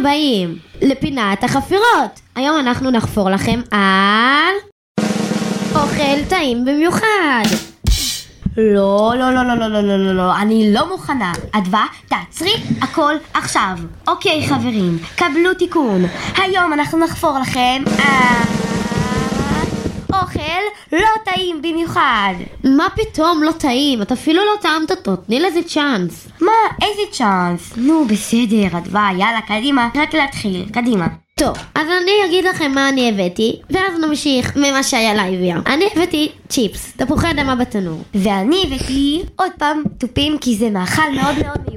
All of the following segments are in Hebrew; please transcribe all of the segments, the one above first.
הבאים לפינת החפירות. היום אנחנו נחפור לכם על אוכל טעים במיוחד. לא, לא, לא, לא, לא, לא, לא, לא, לא, אני לא מוכנה. אדווה, תעצרי הכל עכשיו. אוקיי, חברים, קבלו תיקון. היום אנחנו נחפור לכם על אוכל לא טעים במיוחד. מה פתאום לא טעים? את אפילו לא טעמת אותו, תני לזה צ'אנס. מה, איזה צ'אנס? נו, בסדר, אדווה, יאללה, קדימה, רק להתחיל, קדימה. טוב, אז אני אגיד לכם מה אני הבאתי, ואז נמשיך ממה שאיילה הביאה. אני הבאתי צ'יפס, תפוחי אדמה בתנור. ואני הבאתי עוד פעם תופים, כי זה מאכל מאוד מאוד.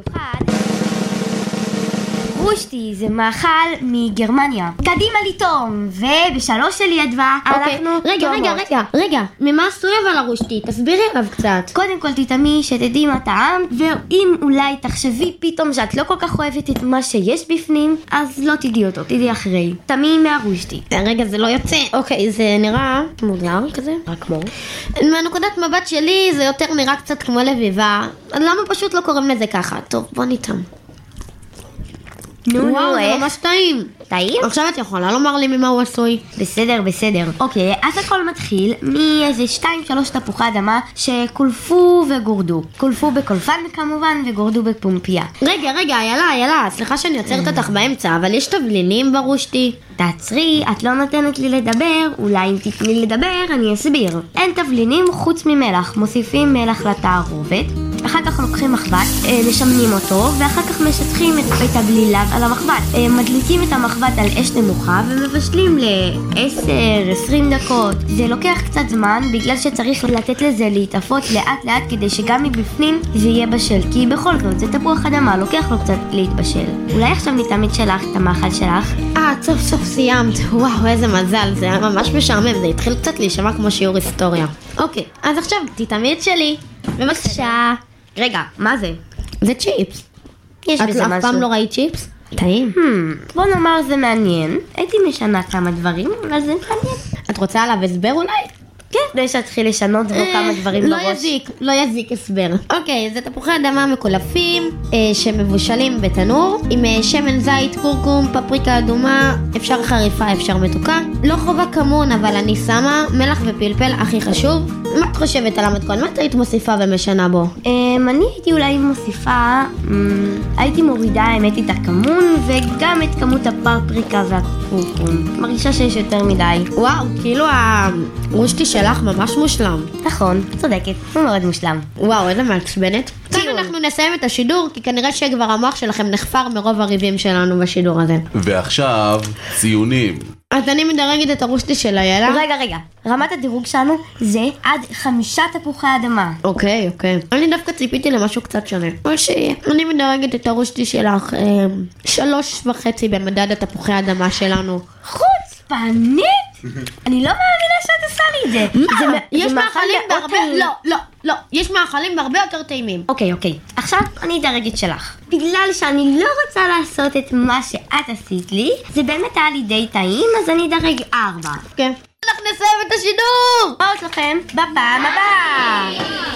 רושטי זה מאכל מגרמניה. קדימה לטעום! ובשלוש שלי אדווה, אוקיי, אנחנו רגע, רגע. רגע, רגע, ממה עשוי אבל הרושטי? תסבירי עליו קצת. קודם כל תטעמי שתדעי מה טעמת, ואם אולי תחשבי פתאום שאת לא כל כך אוהבת את מה שיש בפנים, אז לא תדעי אותו, תדעי אחרי. טעמי מהרושטי. רגע, זה לא יוצא. אוקיי, זה נראה מוזר כזה, רק כמו. מהנקודת מבט שלי זה יותר נראה קצת כמו לביבה. אז למה פשוט לא קוראים לזה ככה? טוב, בוא נטעם. נו, נו, זה? ממש טעים. טעים? עכשיו את יכולה לומר לי ממה הוא עשוי? בסדר, בסדר. אוקיי, אז הכל מתחיל מאיזה שתיים שלוש תפוחי אדמה שקולפו וגורדו. קולפו בקולפן כמובן וגורדו בפומפייה. רגע, רגע, איילה, איילה, סליחה שאני עוצרת אותך באמצע, אבל יש תבלינים ברושטי? תעצרי, את לא נותנת לי לדבר, אולי אם תתני לי לדבר אני אסביר. אין תבלינים חוץ ממלח, מוסיפים מלח לתערובת, אחר כך לוקחים מחבת, אה, משמנים אותו, ואחר כך משטחים את, הבלילה על המחבת. אה, מדליקים את המחבת על אש נמוכה ומבשלים ל-10-20 דקות. זה לוקח קצת זמן בגלל שצריך לתת לזה להתאפות לאט לאט כדי שגם מבפנים זה יהיה בשל, כי בכל זאת זה תפוח אדמה, לוקח לו קצת להתבשל. אולי עכשיו נתעמד שלך את המאכל שלך? אה, סוף סוף סיימת. וואו, איזה מזל, זה היה ממש משעמם, זה התחיל קצת להישמע כמו שיעור היסטוריה. אוקיי, אז עכשיו תטעמי את שלי. בבקשה. רגע, מה זה? זה צ'יפס. יש את בזה אף משהו. פעם לא ראית צ'יפס? טעים. Hmm, בוא נאמר זה מעניין. הייתי משנה כמה דברים, אבל זה מעניין. את רוצה עליו הסבר אולי? כן, לפני שאתחיל לשנות בו כמה דברים לא בראש. יזיק, לא יזיק הסבר. אוקיי, זה תפוחי אדמה מקולפים אה, שמבושלים בתנור עם אה, שמן זית, קורקום, פפריקה אדומה, אפשר חריפה, אפשר מתוקה. לא חובה כמון, אבל אני שמה מלח ופלפל הכי חשוב. מה את חושבת על המתכון? מה את היית מוסיפה ומשנה בו? אמ, אני הייתי אולי מוסיפה, אמ, הייתי מורידה האמת את הכמון וגם את כמות הפפריקה והקורקום. מרגישה שיש יותר מדי. וואו, כאילו הרושטי שלך ממש מושלם. נכון, צודקת, הוא מאוד מושלם. וואו, איזה מעצבנת. כאן טיול. אנחנו נסיים את השידור, כי כנראה שכבר המוח שלכם נחפר מרוב הריבים שלנו בשידור הזה. ועכשיו, ציונים. אז אני מדרגת את הרושטי של איילה. רגע, רגע, רמת הדירוג שלנו זה עד חמישה תפוחי אדמה. אוקיי, אוקיי. אני דווקא ציפיתי למשהו קצת שונה. מה שיהיה. אני מדרגת את הרושטי שלך אה, שלוש וחצי במדד התפוחי האדמה שלנו. חוצפנית? אני לא מאמינה שאת עושה לי את זה. זה מ- יש מאכלים בהרבה... טעים. לא, לא, לא. יש מאכלים בהרבה יותר טעימים. אוקיי, אוקיי. עכשיו אני אדרג את שלך. בגלל שאני לא רוצה לעשות את מה שאת עשית לי, זה באמת היה לי די טעים, אז אני אדרג ארבע. כן. אנחנו נסיים את השידור! רואות לכם בפעם הבאה!